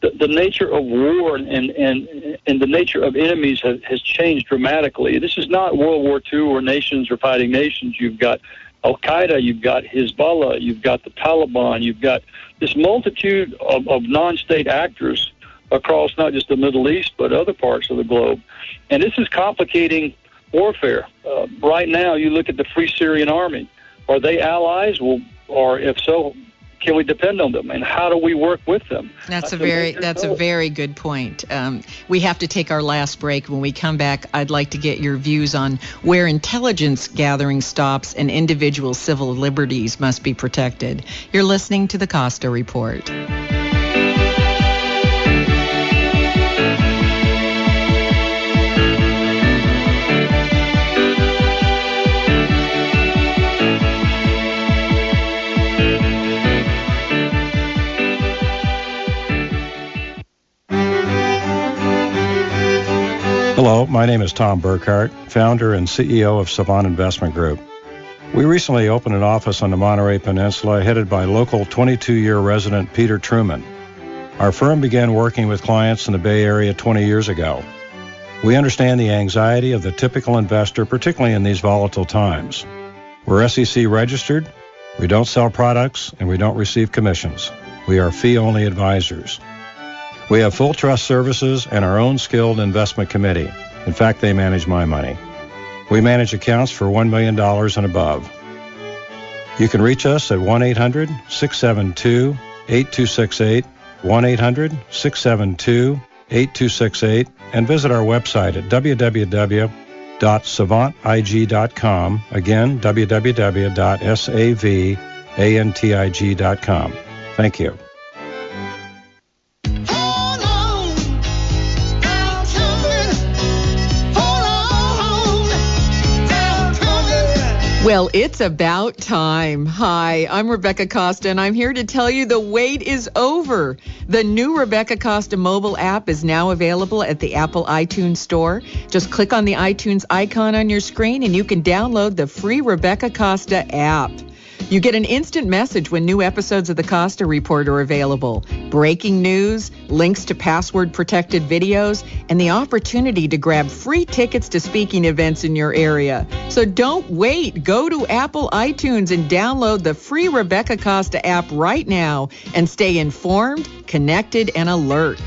[SPEAKER 4] the, the nature of war and, and and the nature of enemies has, has changed dramatically. This is not World War II where nations are fighting nations. You've got Al Qaeda, you've got Hezbollah, you've got the Taliban, you've got this multitude of, of non state actors across not just the Middle East, but other parts of the globe. And this is complicating warfare. Uh, right now, you look at the Free Syrian Army. Are they allies? Well, or if so, can we depend on them? And how do we work with them?
[SPEAKER 3] That's a very that's a very good point. Um, we have to take our last break. When we come back i'd like to get your views on where intelligence gathering stops and individual civil liberties must be protected. You're listening to the costa report
[SPEAKER 18] Hello, my name is Tom Burkhart, founder and CEO of Savant Investment Group. We recently opened an office on the Monterey Peninsula headed by local 22 year resident Peter Truman. Our firm began working with clients in the Bay Area 20 years ago. We understand the anxiety of the typical investor, particularly in these volatile times. We're SEC registered, we don't sell products, and we don't receive commissions. We are fee only advisors. We have full trust services and our own skilled investment committee. In fact, they manage my money. We manage accounts for $1 million and above. You can reach us at 1 800 672 8268, 1 800 672 8268, and visit our website at www.savantig.com. Again, www.savantig.com. Thank you.
[SPEAKER 3] Well, it's about time. Hi, I'm Rebecca Costa, and I'm here to tell you the wait is over. The new Rebecca Costa mobile app is now available at the Apple iTunes Store. Just click on the iTunes icon on your screen, and you can download the free Rebecca Costa app. You get an instant message when new episodes of the Costa Report are available, breaking news, links to password protected videos, and the opportunity to grab free tickets to speaking events in your area. So don't wait. Go to Apple iTunes and download the free Rebecca Costa app right now and stay informed, connected, and alert.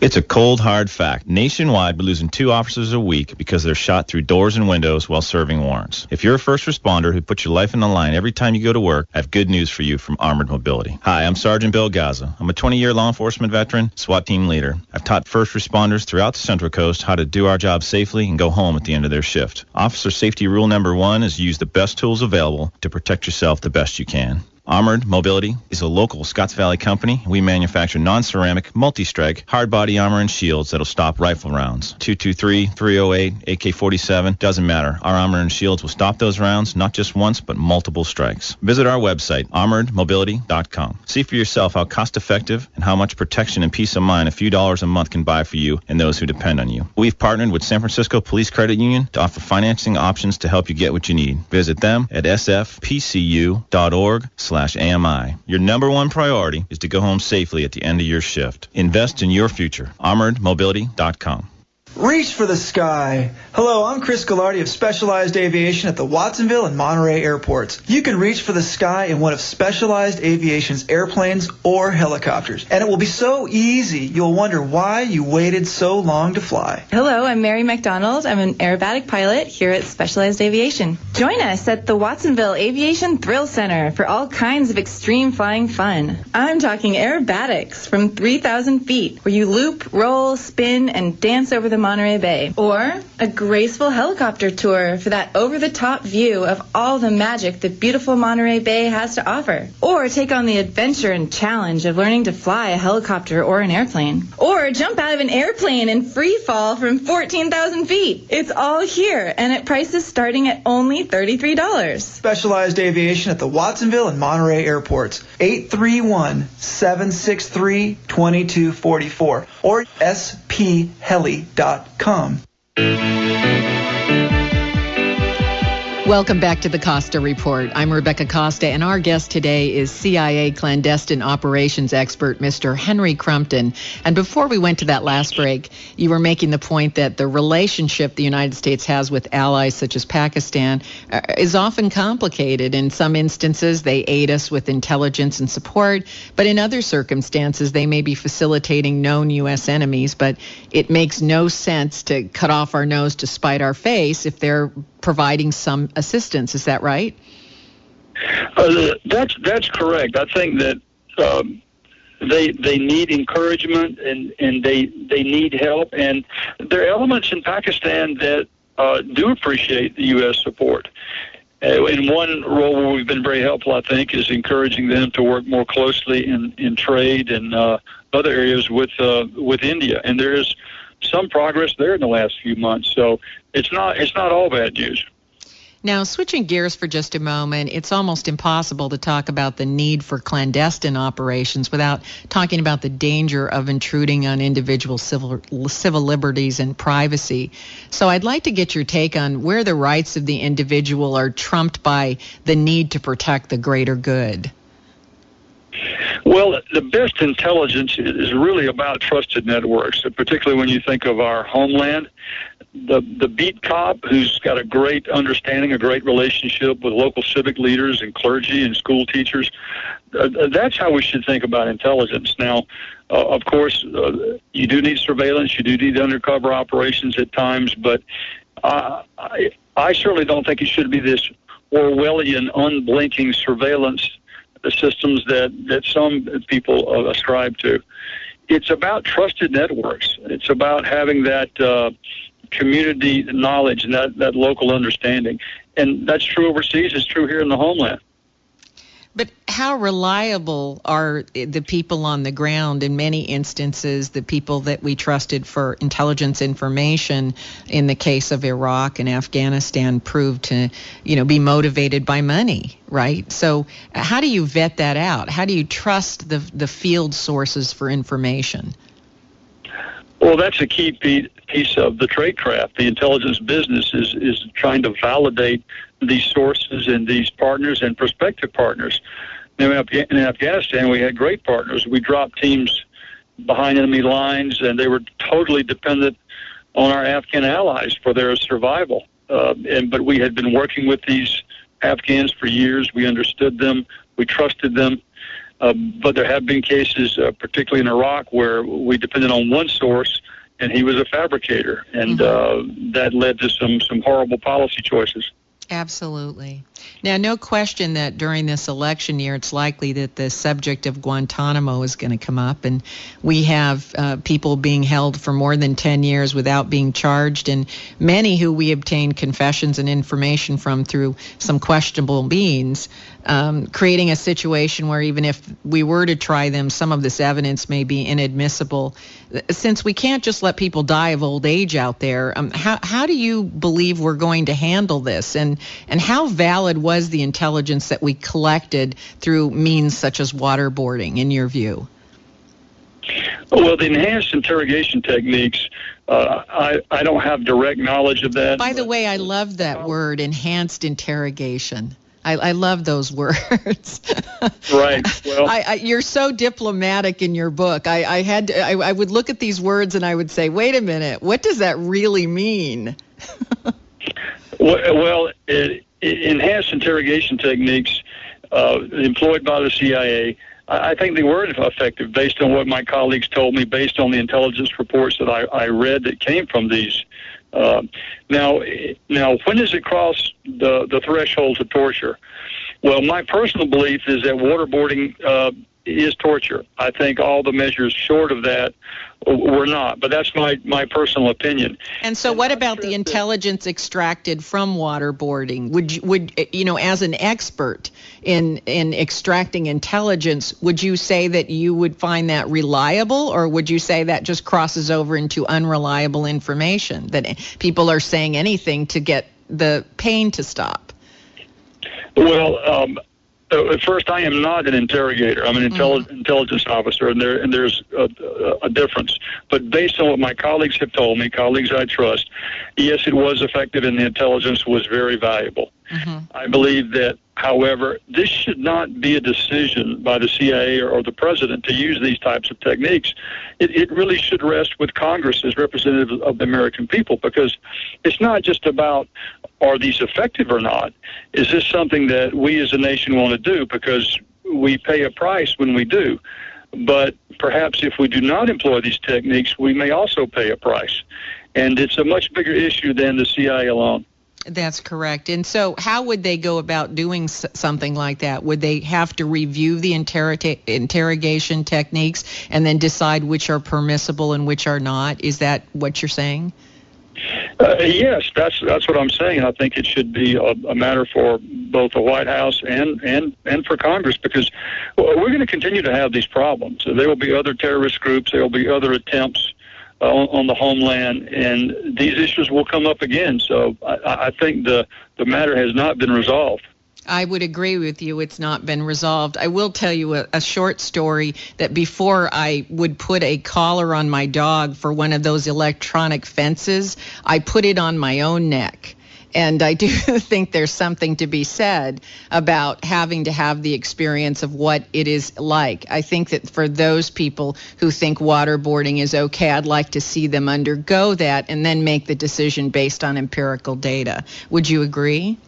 [SPEAKER 19] It's a cold, hard fact. Nationwide, we're losing two officers a week because they're shot through doors and windows while serving warrants. If you're a first responder who puts your life on the line every time you go to work, I have good news for you from Armored Mobility. Hi, I'm Sergeant Bill Gaza. I'm a 20-year law enforcement veteran, SWAT team leader. I've taught first responders throughout the Central Coast how to do our job safely and go home at the end of their shift. Officer safety rule number one is use the best tools available to protect yourself the best you can. Armored Mobility is a local Scotts Valley company. We manufacture non-ceramic, multi-strike, hard-body armor and shields that'll stop rifle rounds. 223, 308, AK-47, doesn't matter. Our armor and shields will stop those rounds, not just once, but multiple strikes. Visit our website, armoredmobility.com. See for yourself how cost-effective and how much protection and peace of mind a few dollars a month can buy for you and those who depend on you. We've partnered with San Francisco Police Credit Union to offer financing options to help you get what you need. Visit them at sfpcu.org slash AMI. Your number one priority is to go home safely at the end of your shift. Invest in your future. ArmoredMobility.com.
[SPEAKER 20] Reach for the sky. Hello, I'm Chris Gallardi of Specialized Aviation at the Watsonville and Monterey airports. You can reach for the sky in one of Specialized Aviation's airplanes or helicopters, and it will be so easy you'll wonder why you waited so long to fly.
[SPEAKER 21] Hello, I'm Mary McDonald. I'm an aerobatic pilot here at Specialized Aviation. Join us at the Watsonville Aviation Thrill Center for all kinds of extreme flying fun. I'm talking aerobatics from 3,000 feet, where you loop, roll, spin, and dance over the Monterey Bay. Or a graceful helicopter tour for that over the top view of all the magic that beautiful Monterey Bay has to offer. Or take on the adventure and challenge of learning to fly a helicopter or an airplane. Or jump out of an airplane and free fall from 14,000 feet. It's all here and at prices starting at only $33.
[SPEAKER 20] Specialized Aviation at the Watsonville and Monterey airports. 831 763 2244 or spheli.com.
[SPEAKER 3] Welcome back to the Costa Report. I'm Rebecca Costa, and our guest today is CIA clandestine operations expert, Mr. Henry Crumpton. And before we went to that last break, you were making the point that the relationship the United States has with allies such as Pakistan uh, is often complicated. In some instances, they aid us with intelligence and support, but in other circumstances, they may be facilitating known U.S. enemies. But it makes no sense to cut off our nose to spite our face if they're providing some assistance. Is that right?
[SPEAKER 4] Uh, that's that's correct. I think that um, they they need encouragement and and they they need help, and there are elements in Pakistan that uh, do appreciate the U.S. support. Uh, in one role where we've been very helpful, I think, is encouraging them to work more closely in in trade and uh, other areas with uh, with India, and there is some progress there in the last few months. So it's not it's not all bad news.
[SPEAKER 3] Now, switching gears for just a moment, it's almost impossible to talk about the need for clandestine operations without talking about the danger of intruding on individual civil, civil liberties and privacy. So I'd like to get your take on where the rights of the individual are trumped by the need to protect the greater good.
[SPEAKER 4] Well, the best intelligence is really about trusted networks, particularly when you think of our homeland. The the beat cop who's got a great understanding, a great relationship with local civic leaders and clergy and school teachers. Uh, that's how we should think about intelligence. Now, uh, of course, uh, you do need surveillance, you do need undercover operations at times, but uh, I, I certainly don't think it should be this Orwellian, unblinking surveillance systems that, that some people uh, ascribe to. It's about trusted networks. It's about having that uh, community knowledge and that, that local understanding. And that's true overseas. It's true here in the homeland.
[SPEAKER 3] But how reliable are the people on the ground in many instances, the people that we trusted for intelligence information in the case of Iraq and Afghanistan proved to, you know, be motivated by money, right? So how do you vet that out? How do you trust the the field sources for information?
[SPEAKER 4] Well, that's a key piece of the trade craft. The intelligence business is, is trying to validate these sources and these partners and prospective partners. Now, in Afghanistan, we had great partners. We dropped teams behind enemy lines, and they were totally dependent on our Afghan allies for their survival. Uh, and but we had been working with these Afghans for years. We understood them. We trusted them. Uh, but there have been cases, uh, particularly in Iraq, where we depended on one source, and he was a fabricator, and mm-hmm. uh, that led to some some horrible policy choices.
[SPEAKER 3] Absolutely. Now, no question that during this election year, it's likely that the subject of Guantanamo is going to come up. And we have uh, people being held for more than 10 years without being charged, and many who we obtained confessions and information from through some questionable means um, creating a situation where even if we were to try them, some of this evidence may be inadmissible. Since we can't just let people die of old age out there, um, how, how do you believe we're going to handle this? And, and how valid was the intelligence that we collected through means such as waterboarding, in your view?
[SPEAKER 4] Well, the enhanced interrogation techniques, uh, I, I don't have direct knowledge of that.
[SPEAKER 3] By the way, I love that word, enhanced interrogation. I, I love those words.
[SPEAKER 4] right. Well,
[SPEAKER 3] I, I, you're so diplomatic in your book. I, I had to, I, I would look at these words and I would say, wait a minute, what does that really mean?
[SPEAKER 4] well, it, enhanced interrogation techniques uh, employed by the CIA. I think they were effective based on what my colleagues told me, based on the intelligence reports that I, I read that came from these uh, now, now, when does it cross the the threshold to torture? Well, my personal belief is that waterboarding uh, is torture. I think all the measures short of that were not, but that's my, my personal opinion.
[SPEAKER 3] And so, what about the intelligence extracted from waterboarding? Would you, would you know, as an expert in in extracting intelligence, would you say that you would find that reliable, or would you say that just crosses over into unreliable information that people are saying anything to get the pain to stop?
[SPEAKER 4] Well, um, uh, at first, I am not an interrogator. I'm an intelli- mm. intelligence officer, and there and there's a, a, difference. But based on what my colleagues have told me, colleagues I trust, yes, it was effective, and the intelligence was very valuable. Mm-hmm. I believe that, however, this should not be a decision by the CIA or, or the president to use these types of techniques. It, it really should rest with Congress as representatives of the American people because it's not just about are these effective or not? Is this something that we as a nation want to do? Because we pay a price when we do. But perhaps if we do not employ these techniques, we may also pay a price. And it's a much bigger issue than the CIA alone.
[SPEAKER 3] That's correct. And so, how would they go about doing something like that? Would they have to review the interrogation techniques and then decide which are permissible and which are not? Is that what you're saying?
[SPEAKER 4] Uh, yes, that's that's what I'm saying. I think it should be a, a matter for both the White House and and and for Congress because we're going to continue to have these problems. There will be other terrorist groups. There will be other attempts uh, on, on, the homeland, and these issues will come up again. So I, I think the the matter has not been resolved.
[SPEAKER 3] I would agree with you. It's not been resolved. I will tell you a, a, short story that before I would put a collar on my dog for one of those electronic fences, I put it on my own neck. And I do think there's something to be said about having to have the experience of what it is like. I think that for those people who think waterboarding is okay, I'd like to see them undergo that and then make the decision based on empirical data. Would you agree?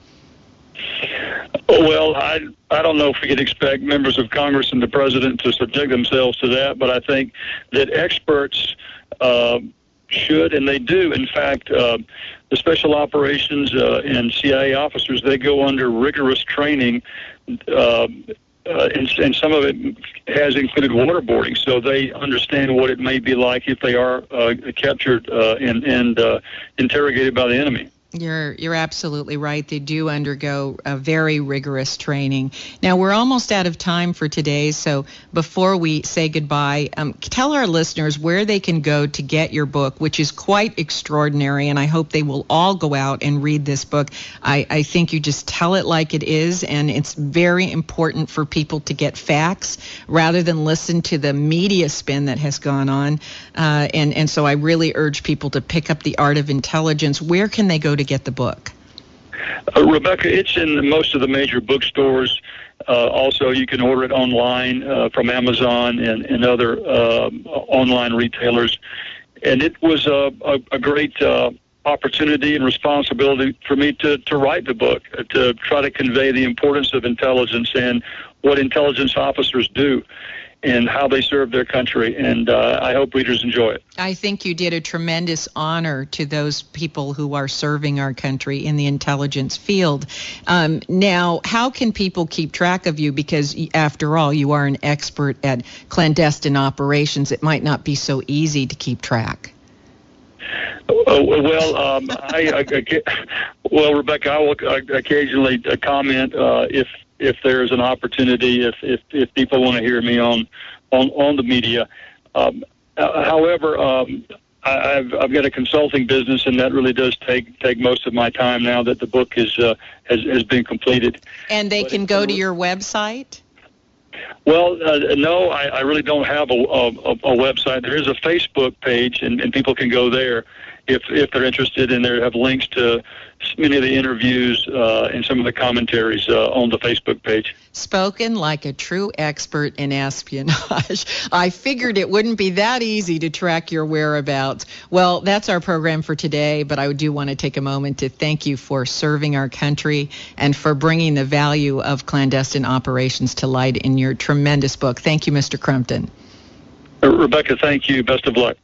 [SPEAKER 4] Well, I I don't know if we could expect members of Congress and the president to subject themselves to that, but I think that experts uh, should, and they do. In fact, uh, the special operations uh, and CIA officers they go under rigorous training. Uh, uh, and, and some of it has included waterboarding, so they understand what it may be like if they are uh, captured uh, and, and uh, interrogated by the enemy.
[SPEAKER 3] You're you're absolutely right. They do undergo a very rigorous training. Now we're almost out of time for today, so before we say goodbye, um, tell our listeners where they can go to get your book, which is quite extraordinary, and I hope they will all go out and read this book. I, I think you just tell it like it is, and it's very important for people to get facts rather than listen to the media spin that has gone on. Uh, and and so I really urge people to pick up the Art of Intelligence. Where can they go to to get the book?
[SPEAKER 4] Uh, Rebecca, it's in most of the major bookstores. Uh, also, you can order it online uh, from Amazon and, and other uh, online retailers. And it was a, a, a great uh, opportunity and responsibility for me to, to write the book, uh, to try to convey the importance of intelligence and what intelligence officers do and how they serve their country. And uh, I hope readers enjoy it.
[SPEAKER 3] I think you did a tremendous honor to those people who are serving our country in the intelligence field. Um, now, how can people keep track of you? Because after all, you are an expert at clandestine operations. It might not be so easy to keep track.
[SPEAKER 4] Uh, well, um, I, I, I, well, Rebecca, I will occasionally uh, comment uh, if if there's an opportunity, if if, if people want to hear me on on on the media. Um, uh, however, um, I, I've I've got a consulting business, and that really does take take most of my time now that the book is uh, has has been completed.
[SPEAKER 3] And they but can go to your website.
[SPEAKER 4] Well, uh, no, I, I really don't have a, a, a website. There is a Facebook page, and, and people can go there if if they're interested, and there have links to many of the interviews uh, and some of the commentaries uh, on the Facebook page.
[SPEAKER 3] Spoken like a true expert in espionage. I figured it wouldn't be that easy to track your whereabouts. Well, that's our program for today, but I do want to take a moment to thank you for serving our country and for bringing the value of clandestine operations to light in your tremendous book. Thank you, Mr. Crumpton.
[SPEAKER 4] Rebecca, thank you. Best of luck.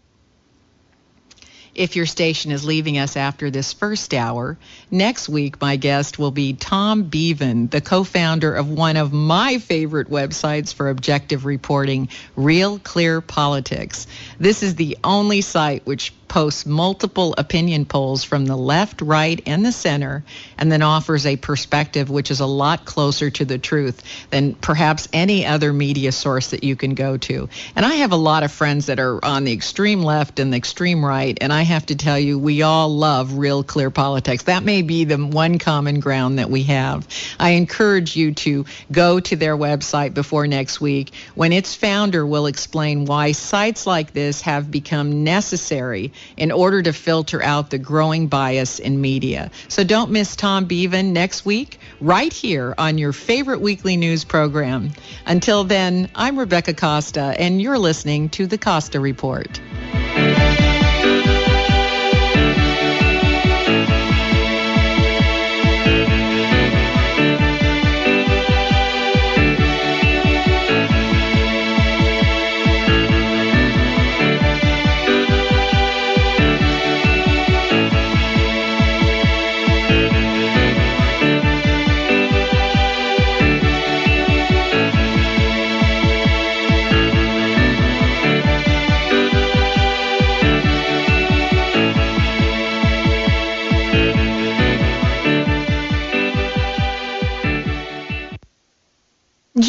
[SPEAKER 3] If your station is leaving us after this first hour, next week my guest will be Tom Bevan, the co-founder of one of my favorite websites for objective reporting, Real Clear Politics. This is the only site which posts multiple opinion polls from the left, right, and the center, and then offers a perspective which is a lot closer to the truth than perhaps any other media source that you can go to. And I have a lot of friends that are on the extreme left and the extreme right, and I have to tell you, we all love real clear politics. That may be the one common ground that we have. I encourage you to go to their website before next week when its founder will explain why sites like this have become necessary in order to filter out the growing bias in media. So don't miss Tom Bevan next week, right here on your favorite weekly news program. Until then, I'm Rebecca Costa, and you're listening to The Costa Report.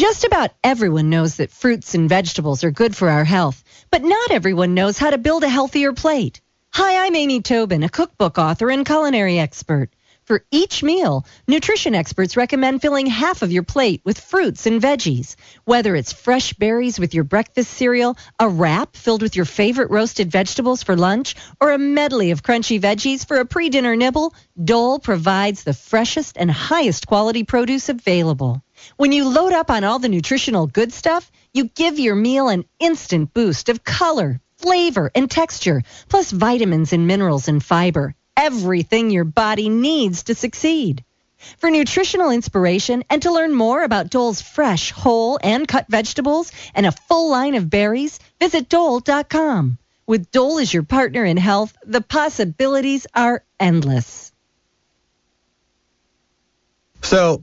[SPEAKER 22] Just about everyone knows that fruits and vegetables are good for our health, but not everyone knows how to build a healthier plate. Hi, I'm Amy Tobin, a cookbook author and culinary expert. For each meal, nutrition experts recommend filling half of your plate with fruits and veggies. Whether it's fresh berries with your breakfast cereal, a wrap filled with your favorite roasted vegetables for lunch, or a medley of crunchy veggies for a pre-dinner nibble, Dole provides the freshest and highest quality produce available. When you load up on all the nutritional good stuff, you give your meal an instant boost of color, flavor, and texture, plus vitamins and minerals and fiber. Everything your body needs to succeed. For nutritional inspiration and to learn more about Dole's fresh, whole, and cut vegetables and a full line of berries, visit Dole.com. With Dole as your partner in health, the possibilities are endless.
[SPEAKER 23] So,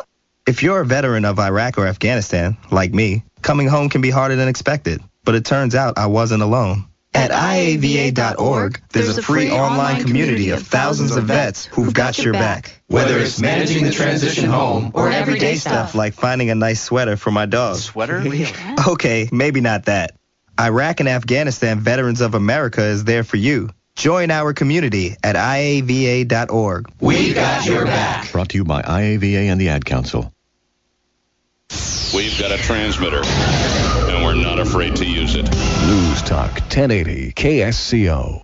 [SPEAKER 24] If you're a veteran of Iraq or Afghanistan, like me, coming home can be harder than expected. But it turns out I wasn't alone. At IAVA.org, there's a free online community of thousands of vets who've got your back.
[SPEAKER 25] Whether it's managing the transition home or everyday stuff.
[SPEAKER 24] like finding a nice sweater for my dog.
[SPEAKER 5] Sweater?
[SPEAKER 24] Okay, maybe not that. Iraq and Afghanistan Veterans of America is there for you. Join our community at IAVA.org.
[SPEAKER 25] We got your back.
[SPEAKER 26] Brought to you by IAVA and the Ad Council.
[SPEAKER 10] We've got a transmitter, and we're not afraid to use it.
[SPEAKER 27] News Talk 1080 KSCO.